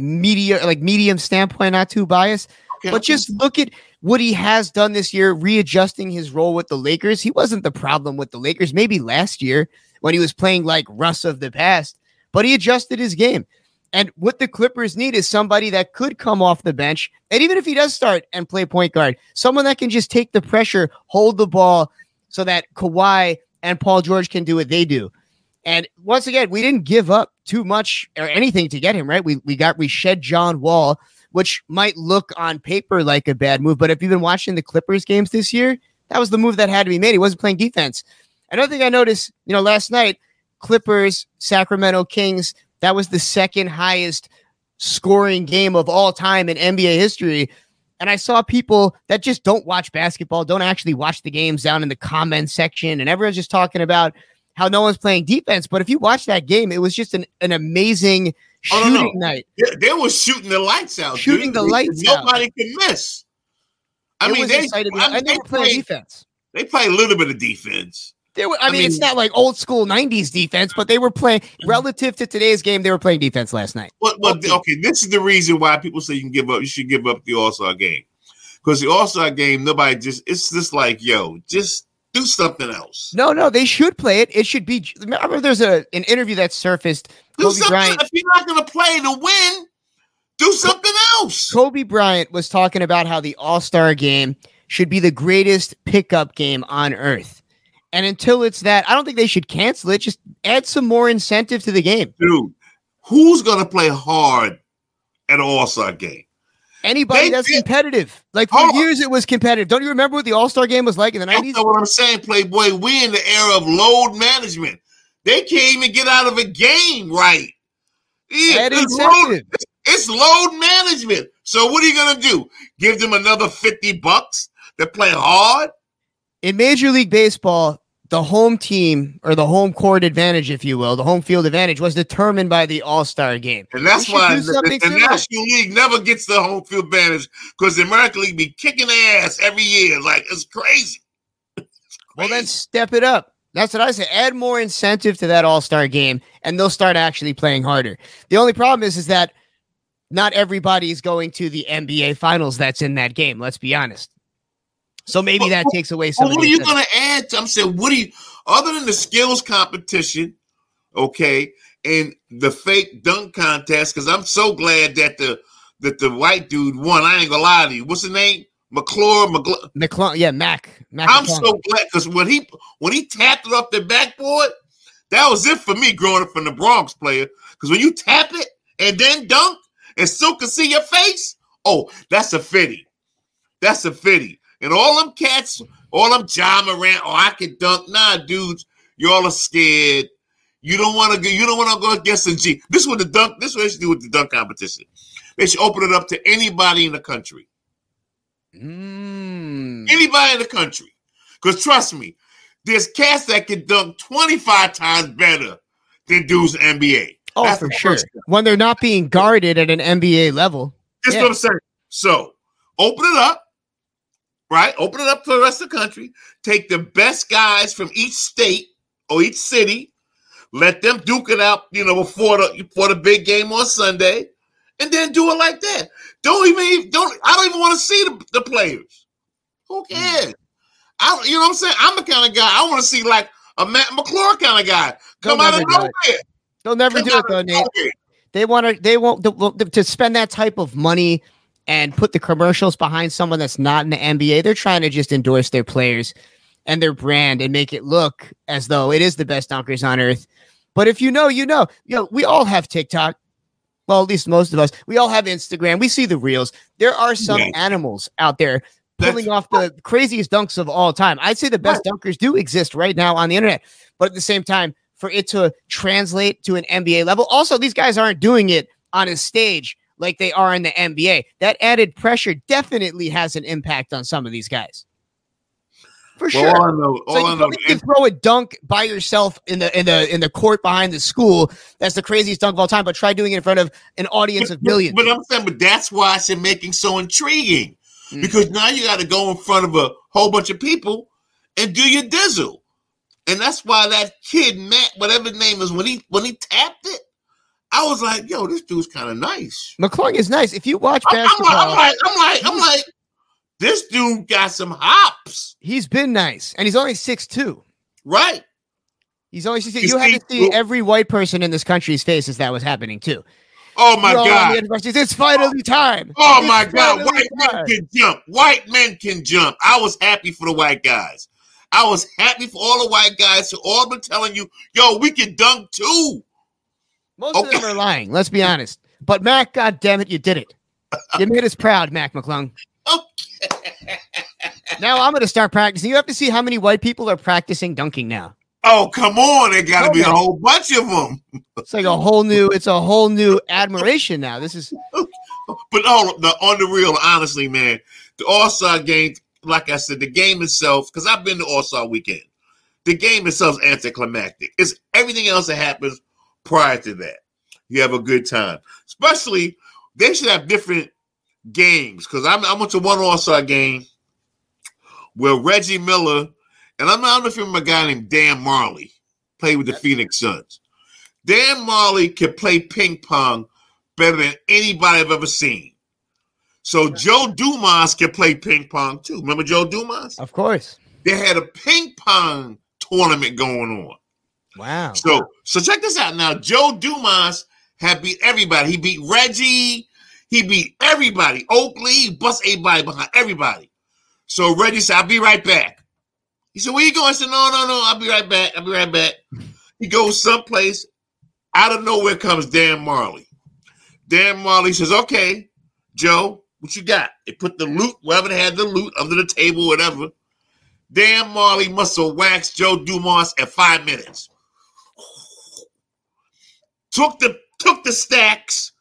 Speaker 2: media, like medium standpoint, not too biased. Okay. But just look at what he has done this year, readjusting his role with the Lakers. He wasn't the problem with the Lakers, maybe last year when he was playing like Russ of the past, but he adjusted his game. And what the Clippers need is somebody that could come off the bench. And even if he does start and play point guard, someone that can just take the pressure, hold the ball so that Kawhi and Paul George can do what they do. And once again, we didn't give up too much or anything to get him, right? We we got we shed John Wall, which might look on paper like a bad move, but if you've been watching the Clippers games this year, that was the move that had to be made. He wasn't playing defense. Another thing I noticed, you know, last night, Clippers, Sacramento Kings, that was the second highest scoring game of all time in NBA history. And I saw people that just don't watch basketball, don't actually watch the games down in the comment section, and everyone's just talking about how no one's playing defense. But if you watch that game, it was just an, an amazing shooting oh, no, no. night.
Speaker 5: They, they, were shooting the lights out.
Speaker 2: Shooting dude. the lights
Speaker 5: Nobody out. Nobody can miss. I
Speaker 2: it
Speaker 5: mean,
Speaker 2: they, I mean, they, they play defense.
Speaker 5: They play a little bit of defense.
Speaker 2: They were, I, I mean, mean, it's not like old school '90s defense, but they were playing mm-hmm. relative to today's game. They were playing defense last night.
Speaker 5: Well, well okay. okay, this is the reason why people say you can give up. You should give up the All Star game because the All Star game, nobody just. It's just like, yo, just do something else.
Speaker 2: No, no, they should play it. It should be. I remember, there's a an interview that surfaced.
Speaker 5: Do Kobe Bryant. If you're not going to play to win, do something else.
Speaker 2: Kobe Bryant was talking about how the All Star game should be the greatest pickup game on earth. And until it's that, I don't think they should cancel it. Just add some more incentive to the game.
Speaker 5: Dude, who's going to play hard at an All Star game?
Speaker 2: Anybody they, that's they, competitive. Like for years, it was competitive. Don't you remember what the All Star game was like in the 90s?
Speaker 5: That's what I'm saying, Playboy. We in the era of load management. They can't even get out of a game right.
Speaker 2: Yeah, it's, load,
Speaker 5: it's load management. So what are you gonna do? Give them another 50 bucks to play hard?
Speaker 2: In Major League Baseball, the home team or the home court advantage, if you will, the home field advantage was determined by the All Star game.
Speaker 5: And that's why the, the, National League never gets the home field advantage because the American League be kicking ass every year. Like it's crazy.
Speaker 2: it's crazy. Well, then step it up. That's what I say. Add more incentive to that All Star game, and they'll start actually playing harder. The only problem is, is that not everybody is going to the NBA Finals. That's in that game. Let's be honest. So maybe that takes away some.
Speaker 5: What are you going to add? To, I'm saying, what do you, other than the skills competition, okay, and the fake dunk contest? Because I'm so glad that the that the white dude won. I ain't gonna lie to you. What's his name? McClure, McClure,
Speaker 2: McClure yeah, Mac. Mac
Speaker 5: I'm McClure. so glad because when he when he tapped it off the backboard, that was it for me growing up from the Bronx player. Because when you tap it and then dunk and still can see your face, oh, that's a fitty. That's a fitty. And all them cats, all them Ja Morant, oh, I can dunk. Nah, dudes, y'all are scared. You don't want to go, you don't want to go against the G. This is what the dunk, this is what they should do with the dunk competition. They should open it up to anybody in the country.
Speaker 2: Mm.
Speaker 5: Anybody in the country. Because trust me, there's cats that can dunk 25 times better than dudes in NBA.
Speaker 2: Oh, That's for sure. When they're not being guarded at an NBA level.
Speaker 5: That's yeah. what I'm saying. So open it up right? Open it up for the rest of the country. Take the best guys from each state or each city. Let them duke it out, you know, before the before the big game on Sunday, and then do it like that. Don't even don't. I don't even want to see the, the players. Who hmm. cares? I, you know what I'm saying? I'm the kind of guy I want to see like a Matt McClure kind of guy come They'll out of nowhere.
Speaker 2: They'll never come do it though, Nate. Nowhere. They want to. They won't to spend that type of money and put the commercials behind someone that's not in the NBA. They're trying to just endorse their players and their brand and make it look as though it is the best dunkers on earth. But if you know, you know. You know, we all have TikTok. Well, at least most of us. We all have Instagram. We see the reels. There are some yeah. animals out there pulling That's, off the craziest dunks of all time. I'd say the best dunkers do exist right now on the internet. But at the same time, for it to translate to an NBA level, also, these guys aren't doing it on a stage like they are in the NBA. That added pressure definitely has an impact on some of these guys. For well, sure. All I know, all so I know, you can throw a dunk by yourself in the in the in the court behind the school. That's the craziest dunk of all time. But try doing it in front of an audience
Speaker 5: but,
Speaker 2: of millions.
Speaker 5: But, but I'm saying, but that's why it's making so intriguing. Mm. Because now you got to go in front of a whole bunch of people and do your dizzle. And that's why that kid, Matt, whatever his name is, when he when he tapped it, I was like, yo, this dude's kind of nice.
Speaker 2: McClung is nice. If you watch basketball,
Speaker 5: I'm like, I'm like, I'm like, this dude got some hops.
Speaker 2: He's been nice, and he's only six two.
Speaker 5: Right.
Speaker 2: He's only six. You had to see every white person in this country's face as that was happening too.
Speaker 5: Oh my god!
Speaker 2: It's finally time.
Speaker 5: Oh
Speaker 2: it's
Speaker 5: my god! White time. men can jump. White men can jump. I was happy for the white guys. I was happy for all the white guys who all been telling you, "Yo, we can dunk too."
Speaker 2: Most okay. of them are lying. Let's be honest. But Mac, God damn it, you did it. You made us proud, Mac McClung. Okay. now I'm going to start practicing. You have to see how many white people are practicing dunking now.
Speaker 5: Oh, come on. There got to be a whole bunch of them.
Speaker 2: It's like a whole new, it's a whole new admiration now. This is.
Speaker 5: But oh, the, on the real, honestly, man, the All Star game, like I said, the game itself, because I've been to All Star weekend, the game itself is anticlimactic. It's everything else that happens prior to that. You have a good time. Especially, they should have different games because I went to one All Star game where Reggie Miller and I'm not if you remember a guy named Dan Majerle played with the Phoenix Suns. Dan Majerle could play ping pong better than anybody I've ever seen. So Joe Dumars can play ping pong too. Remember Joe Dumars?
Speaker 2: Of course.
Speaker 5: They had a ping pong tournament going on.
Speaker 2: Wow.
Speaker 5: So so check this out. Now Joe Dumars had beat everybody. He beat Reggie. He beat everybody. Oakley he bust everybody behind everybody. So Reggie said, "I'll be right back." He said, "Where you going?" I said, "No, no, no. I'll be right back. I'll be right back." He goes someplace. Out of nowhere comes Dan Majerle. Dan Majerle says, "Okay, Joe, what you got?" They put the loot wherever they had the loot under the table, whatever. Dan Majerle must have waxed Joe Dumars at five minutes took the took the stacks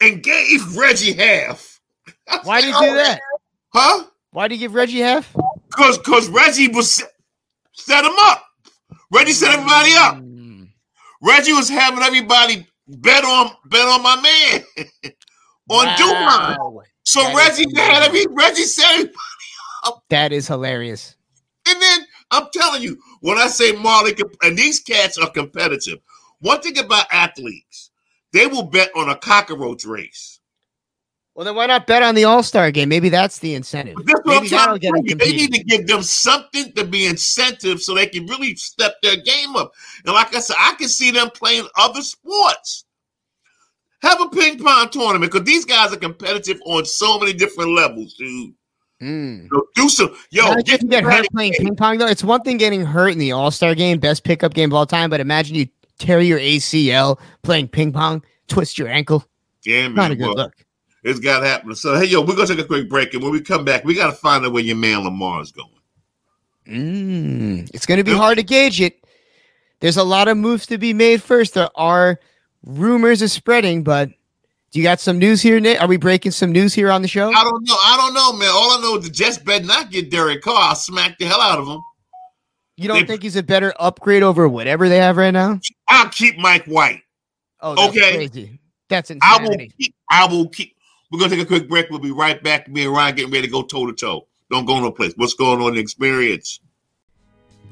Speaker 5: and gave Reggie half.
Speaker 2: Why did you do that?
Speaker 5: Huh?
Speaker 2: Why did you give Reggie half?
Speaker 5: Because because Reggie was set him up. Reggie set everybody up. Mm. Reggie was having everybody bet on bet on my man (laughs) on wow. Dumont. So that Reggie had every Reggie set everybody
Speaker 2: up. That is hilarious.
Speaker 5: And then I'm telling you, when I say Majerle, and these cats are competitive. One thing about athletes, they will bet on a cockroach race.
Speaker 2: Well, then why not bet on the All Star game? Maybe that's the incentive. That's Maybe
Speaker 5: that'll get them They need to give them something to be incentive so they can really step their game up. And like I said, I can see them playing other sports. Have a ping pong tournament because these guys are competitive on so many different levels, dude. Mm. So do some, yo.
Speaker 2: Get, get hurt playing ping pong though. It's one thing getting hurt in the All Star game, best pickup game of all time, but imagine you tear your ACL playing ping pong, twist your ankle.
Speaker 5: Man. Not a good well, look. It's got to happen. So, hey, yo, we're going to take a quick break. And when we come back, we got to find out where your man Lamar is going.
Speaker 2: Mm, it's going to be hard to gauge it. There's a lot of moves to be made first. There are rumors of spreading, but do you got some news here, Nick? Are we breaking some news here on the show?
Speaker 5: I don't know. I don't know, man. All I know is the Jets better not get Derek Carr. I'll smack the hell out of him.
Speaker 2: You don't they, think he's a better upgrade over whatever they have right now?
Speaker 5: I'll keep Mike White.
Speaker 2: Oh, that's okay. Crazy. That's insanity.
Speaker 5: I will keep. I will keep. We're gonna take a quick break. We'll be right back. Me and Ryan getting ready to go toe to toe. don't go no place. What's going on in the experience?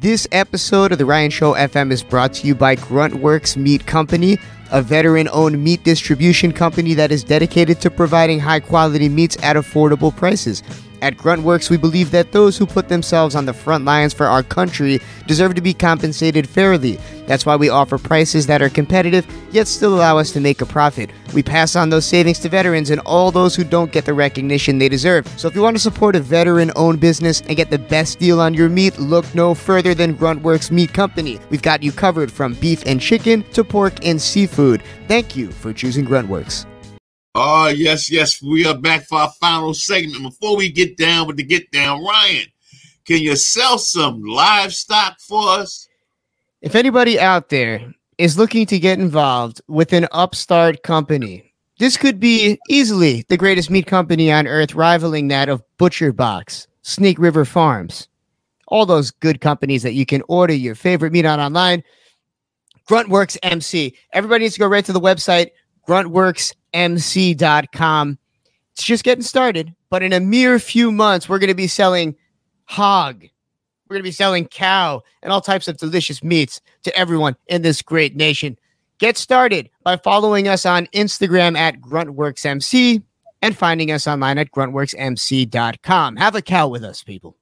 Speaker 2: This episode of the Ryan Show FM is brought to you by Gruntworks Meat Company, a veteran owned meat distribution company that is dedicated to providing high quality meats at affordable prices. At Gruntworks, we believe that those who put themselves on the front lines for our country deserve to be compensated fairly. That's why we offer prices that are competitive, yet still allow us to make a profit. We pass on those savings to veterans and all those who don't get the recognition they deserve. So if you want to support a veteran owned business and get the best deal on your meat, look no further than Gruntworks Meat Company. We've got you covered from beef and chicken to pork and seafood. Thank you for choosing Gruntworks.
Speaker 5: Oh, yes, yes. We are back for our final segment. Before we get down with the get down, Ryan, can you sell some livestock for us?
Speaker 2: If anybody out there is looking to get involved with an upstart company, this could be easily the greatest meat company on earth, rivaling that of Butcher Box, Snake River Farms, all those good companies that you can order your favorite meat on online. Gruntworks MC. Everybody needs to go right to the website, Gruntworks mc.com. It's just getting started, but in a mere few months, we're going to be selling hog. We're going to be selling cow and all types of delicious meats to everyone in this great nation. Get started by following us on Instagram at GruntworksMC and finding us online at gruntworksmc.com. Have a cow with us, people.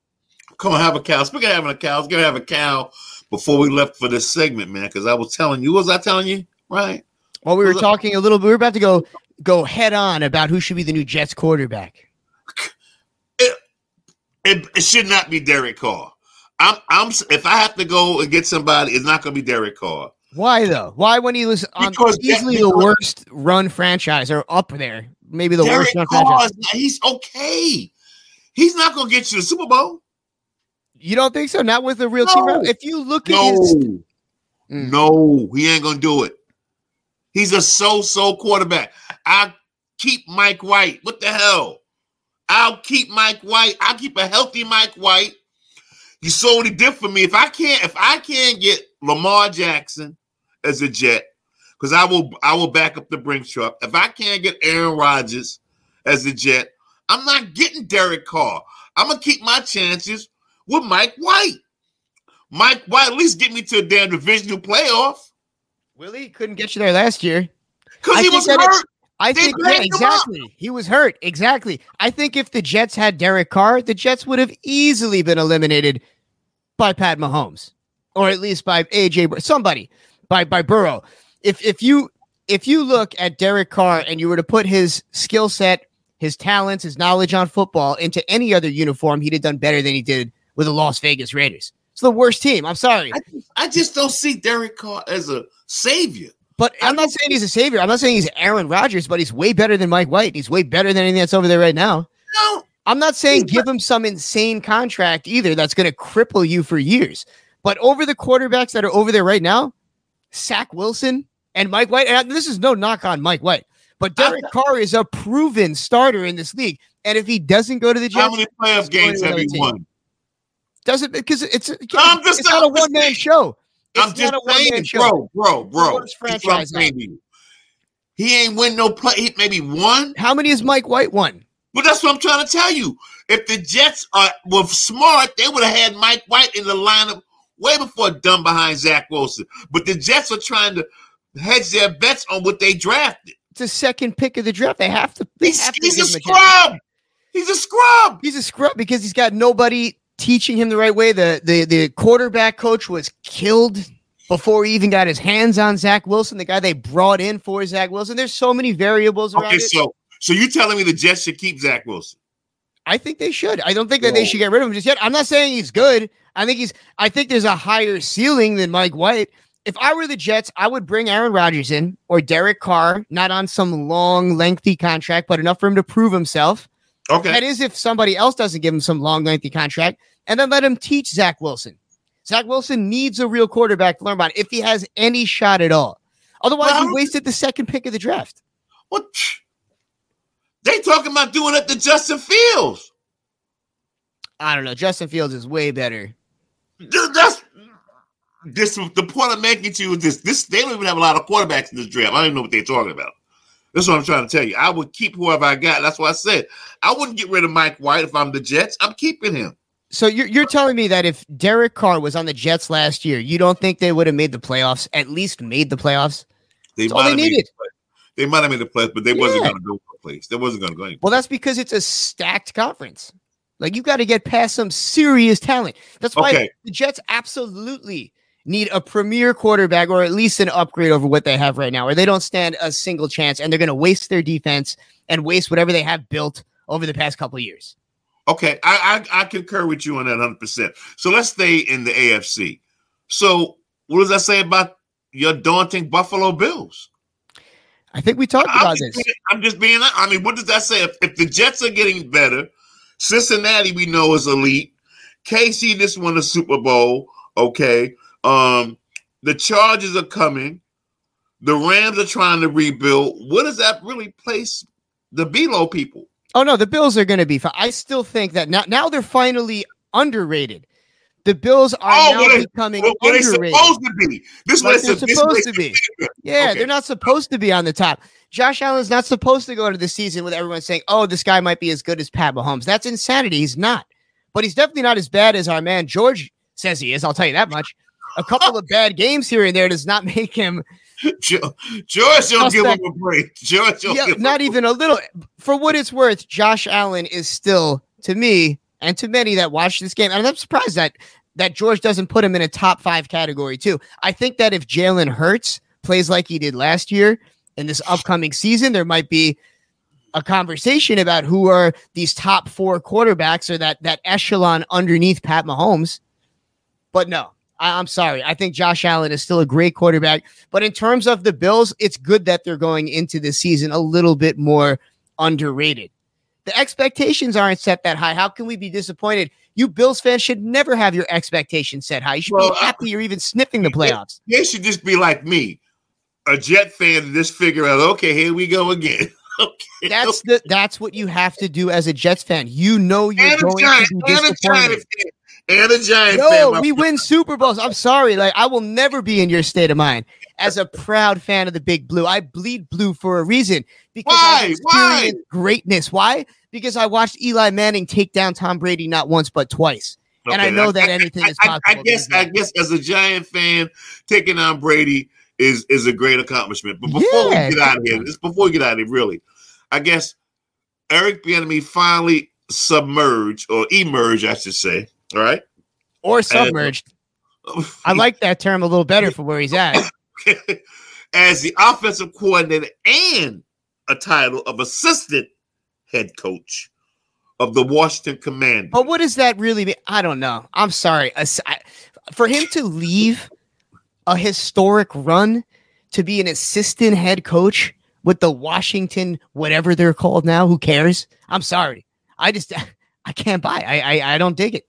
Speaker 5: Come on, have a cow. Speaking of having a cow, was going to have a cow before we left for this segment, man, because I was telling you, was I telling you? Right.
Speaker 2: Well, we were talking a little bit. We were about to go go head on about who should be the new Jets quarterback.
Speaker 5: It, it, it should not be Derek Carr. I'm I'm if I have to go and get somebody, it's not going to be Derek Carr.
Speaker 2: Why though? Why when he was on because easily the worst run franchise or up there, maybe the Derek worst run Carr franchise.
Speaker 5: He's okay. He's not going to get you the Super Bowl.
Speaker 2: You don't think so? Not with a real no. team. If you look no. at his,
Speaker 5: mm. no, he ain't going to do it. He's a so-so quarterback. I'll keep Mike White. What the hell? I'll keep Mike White. I'll keep a healthy Mike White. You what he did for me. If I can't, if I can't get Lamar Jackson as a Jet, because I will, I will back up the Brinks truck. If I can't get Aaron Rodgers as a Jet, I'm not getting Derek Carr. I'm gonna keep my chances with Mike White. Mike White at least get me to a damn divisional playoff.
Speaker 2: Willie couldn't get you there last year.
Speaker 5: Because he was hurt.
Speaker 2: I think yeah, exactly. He was hurt. Exactly. I think if the Jets had Derek Carr, the Jets would have easily been eliminated by Pat Mahomes, or at least by AJ somebody by by Burrow. If if you if you look at Derek Carr and you were to put his skill set, his talents, his knowledge on football into any other uniform, he'd have done better than he did with the Las Vegas Raiders. It's the worst team. I'm sorry.
Speaker 5: I, I just don't see Derek Carr as a savior.
Speaker 2: But I'm not saying he's a savior. I'm not saying he's Aaron Rodgers, but he's way better than Mike White. He's way better than anything that's over there right now.
Speaker 5: No.
Speaker 2: I'm not saying give him some insane contract either that's going to cripple you for years. But over the quarterbacks that are over there right now, Zach Wilson and Mike White, and this is no knock on Mike White, but Derek Carr is a proven starter in this league. And if he doesn't go to the Jets,
Speaker 5: how many playoff games have he won?
Speaker 2: Doesn't because it's, it's, it's not a one man show.
Speaker 5: I'm just saying, bro, bro, bro. Franchise he ain't win no play. He maybe one.
Speaker 2: How many has Mike White won?
Speaker 5: Well, that's what I'm trying to tell you. If the Jets are were smart, they would have had Mike White in the lineup way before done behind Zach Wilson. But the Jets are trying to hedge their bets on what they drafted.
Speaker 2: It's a second pick of the draft. They have to. They
Speaker 5: he's,
Speaker 2: have
Speaker 5: he's to a scrub. A he's a scrub.
Speaker 2: He's a scrub because he's got nobody teaching him the right way. The the the quarterback coach was killed before he even got his hands on Zach Wilson, the guy they brought in for Zach Wilson. There's so many variables around okay, it.
Speaker 5: So so you telling me the Jets should keep Zach Wilson?
Speaker 2: I think they should. I don't think that Whoa. they should get rid of him just yet. I'm not saying he's good. I think he's I think there's a higher ceiling than Mike White. If I were the Jets, I would bring Aaron Rodgers in or Derek Carr, not on some long, lengthy contract, but enough for him to prove himself.
Speaker 5: Okay.
Speaker 2: That is if somebody else doesn't give him some long, lengthy contract, and then let him teach Zach Wilson. Zach Wilson needs a real quarterback to learn about if he has any shot at all. Otherwise, well, he wasted the second pick of the draft.
Speaker 5: What? They talking about doing it to Justin Fields.
Speaker 2: I don't know. Justin Fields is way better.
Speaker 5: That's this. The point I'm making to you is this: this they don't even have a lot of quarterbacks in this draft. I don't even know what they're talking about. That's what I'm trying to tell you. I would keep whoever I got. That's what I said. I wouldn't get rid of Mike White if I'm the Jets. I'm keeping him.
Speaker 2: So you're you're telling me that if Derek Carr was on the Jets last year, you don't think they would have made the playoffs? At least made the playoffs.
Speaker 5: They
Speaker 2: That's all they needed.
Speaker 5: They might have made the playoffs, but they yeah. wasn't going to go for place. They wasn't going to go anywhere.
Speaker 2: Well, that's because it's a stacked conference. Like you got to get past some serious talent. That's why okay. the Jets absolutely need a premier quarterback or at least an upgrade over what they have right now, or they don't stand a single chance and they're going to waste their defense and waste whatever they have built over the past couple years.
Speaker 5: Okay, I, I, I concur with you on that 100. percent So let's stay in the AFC. So what does that say about your daunting Buffalo Bills?
Speaker 2: I think we talked I'm about this.
Speaker 5: Being, I'm just being. I mean, what does that say? If, if the Jets are getting better, Cincinnati we know is elite. KC just won the Super Bowl. Okay, um, the Chargers are coming. The Rams are trying to rebuild. What does that really place the below people?
Speaker 2: Oh no, the Bills are going to be fine. I still think that now now they're finally underrated. The Bills are oh, now what becoming what, what underrated.
Speaker 5: supposed to be. This like
Speaker 2: they're supposed to be. Yeah, okay. they're not supposed to be on the top. Josh Allen's not supposed to go into the season with everyone saying, "Oh, this guy might be as good as Pat Mahomes." That's insanity. He's not, but he's definitely not as bad as our man George says he is. I'll tell you that much. A couple of bad games here and there does not make him
Speaker 5: George, don't give him a break. George, yeah,
Speaker 2: not even a little. For what it's worth, Josh Allen is still, to me, and to many that watch this game, and I'm surprised that that George doesn't put him in a top five category too. I think that if Jalen Hurts plays like he did last year in this upcoming season, there might be a conversation about who are these top four quarterbacks or that that echelon underneath Pat Mahomes. But no, I, am sorry. I think Josh Allen is still a great quarterback. But in terms of the Bills, it's good that they're going into the season a little bit more underrated. The expectations aren't set that high. How can we be disappointed? You Bills fans should never have your expectations set high. You should well, be happy you're even sniffing the playoffs.
Speaker 5: They, they should just be like me, a Jet fan, and just figure out, okay, here we go again. (laughs)
Speaker 2: okay, that's the that's what you have to do as a Jets fan. You know you're and going giant, to be disappointed
Speaker 5: and a Giant
Speaker 2: no, fan. we win Super Bowls. I'm sorry. Like, I will never be in your state of mind. As a proud fan of the Big Blue, I bleed blue for a reason because Why? I've experienced Why? greatness. Why? Because I watched Eli Manning take down Tom Brady not once but twice. Okay, and I know that anything
Speaker 5: I,
Speaker 2: is possible.
Speaker 5: I, guess I guess as a Giant fan, taking on Brady is is a great accomplishment. But before yeah, we get out of here, just before we get out of here, really, I guess Eric Bieniemy finally submerged or emerged, I should say. All right
Speaker 2: or submerged. (laughs) I like that term a little better for where he's at. (laughs)
Speaker 5: As the offensive coordinator and a title of assistant head coach of the Washington Commanders.
Speaker 2: But what does that really mean? I don't know. I'm sorry. For him to leave a historic run to be an assistant head coach with the Washington, whatever they're called now, who cares? I'm sorry. I just (laughs) I can't buy. I I, I don't dig it.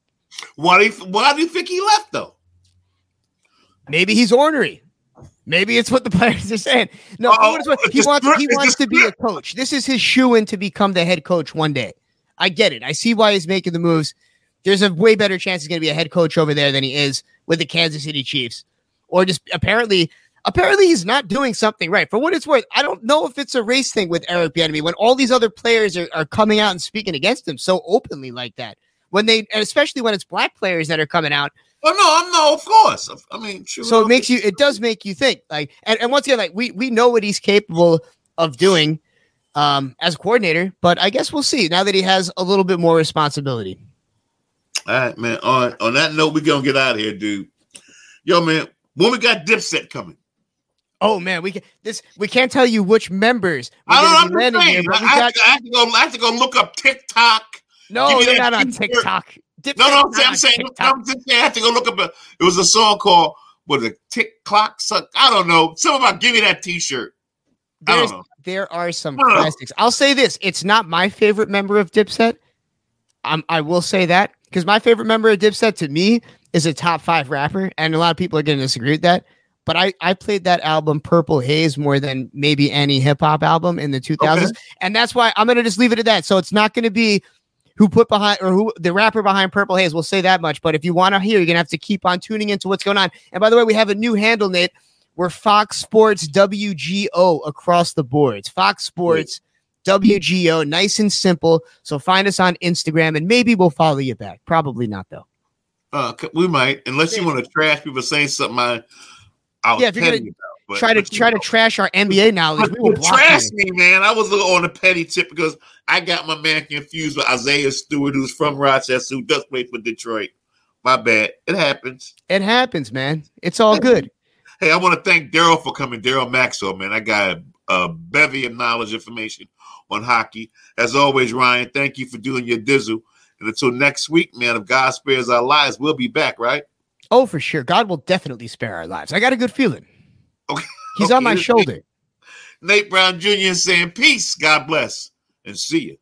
Speaker 5: Why do you, why do you think he left though?
Speaker 2: Maybe he's ornery. Maybe it's what the (laughs) players are saying. No, he oh, wants he wants to be a coach. This is his shoe in to become the head coach one day. I get it. I see why he's making the moves. There's a way better chance he's going to be a head coach over there than he is with the Kansas City Chiefs. Or just apparently, apparently he's not doing something right. For what it's worth, I don't know if it's a race thing with Eric Bieniemy when all these other players are, are coming out and speaking against him so openly like that when they, especially when it's black players that are coming out.
Speaker 5: Oh no, I'm no, of course. I mean,
Speaker 2: sure. So it makes you, it does make you think. Like, and, and once again, like we we know what he's capable of doing um as a coordinator, but I guess we'll see now that he has a little bit more responsibility.
Speaker 5: All right, man. On on that note, we're gonna get out of here, dude. Yo, man, when we got Dipset coming.
Speaker 2: Oh man, we can this we can't tell you which members.
Speaker 5: I don't know. Here, I, I, I, have to go. I have to go look up TikTok
Speaker 2: no, they're not on TikTok.
Speaker 5: Dip no, no, I'm saying, I'm I'm saying, I have to go look up. A, it was a song called "Was a Tick Clock Suck." I don't know. Something about give me that T-shirt. I don't know.
Speaker 2: There are some classics. I'll say this: it's not my favorite member of Dipset. I'm, I will say that because my favorite member of Dipset to me is a top five rapper, and a lot of people are going to disagree with that. But I, I played that album Purple Haze more than maybe any hip hop album in the 2000s, okay. and that's why I'm going to just leave it at that. So it's not going to be who put behind or who the rapper behind Purple Haze. We'll say that much. But if you want to hear, you're gonna have to keep on tuning into what's going on. And by the way, we have a new handle, Nate. We're Fox Sports WGO across the boards. Fox Sports WGO, nice and simple. So find us on Instagram and maybe we'll follow you back. Probably not though.
Speaker 5: Uh, we might, unless you want to trash people saying something. I, I'll
Speaker 2: yeah, if you're gonna about, try to try know. to trash our NBA knowledge, we (laughs) will
Speaker 5: trash me, man. I was on a petty tip because I got my man confused with Isaiah Stewart, who's from Rochester, who does play for Detroit. My bad. It happens.
Speaker 2: It happens, man. It's all good.
Speaker 5: Hey, I want to thank Daryl for coming. Daryl Maxwell, man. I got a, a bevy of knowledge information on hockey. As always, Ryan, thank you for doing your dizzle. And until next week, man, if God spares our lives, we'll be back, right?
Speaker 2: Oh, for sure. God will definitely spare our lives. I got a good feeling. Okay. (laughs) He's okay. on my shoulder.
Speaker 5: Nate Brown Jr. saying peace, God bless, and see you.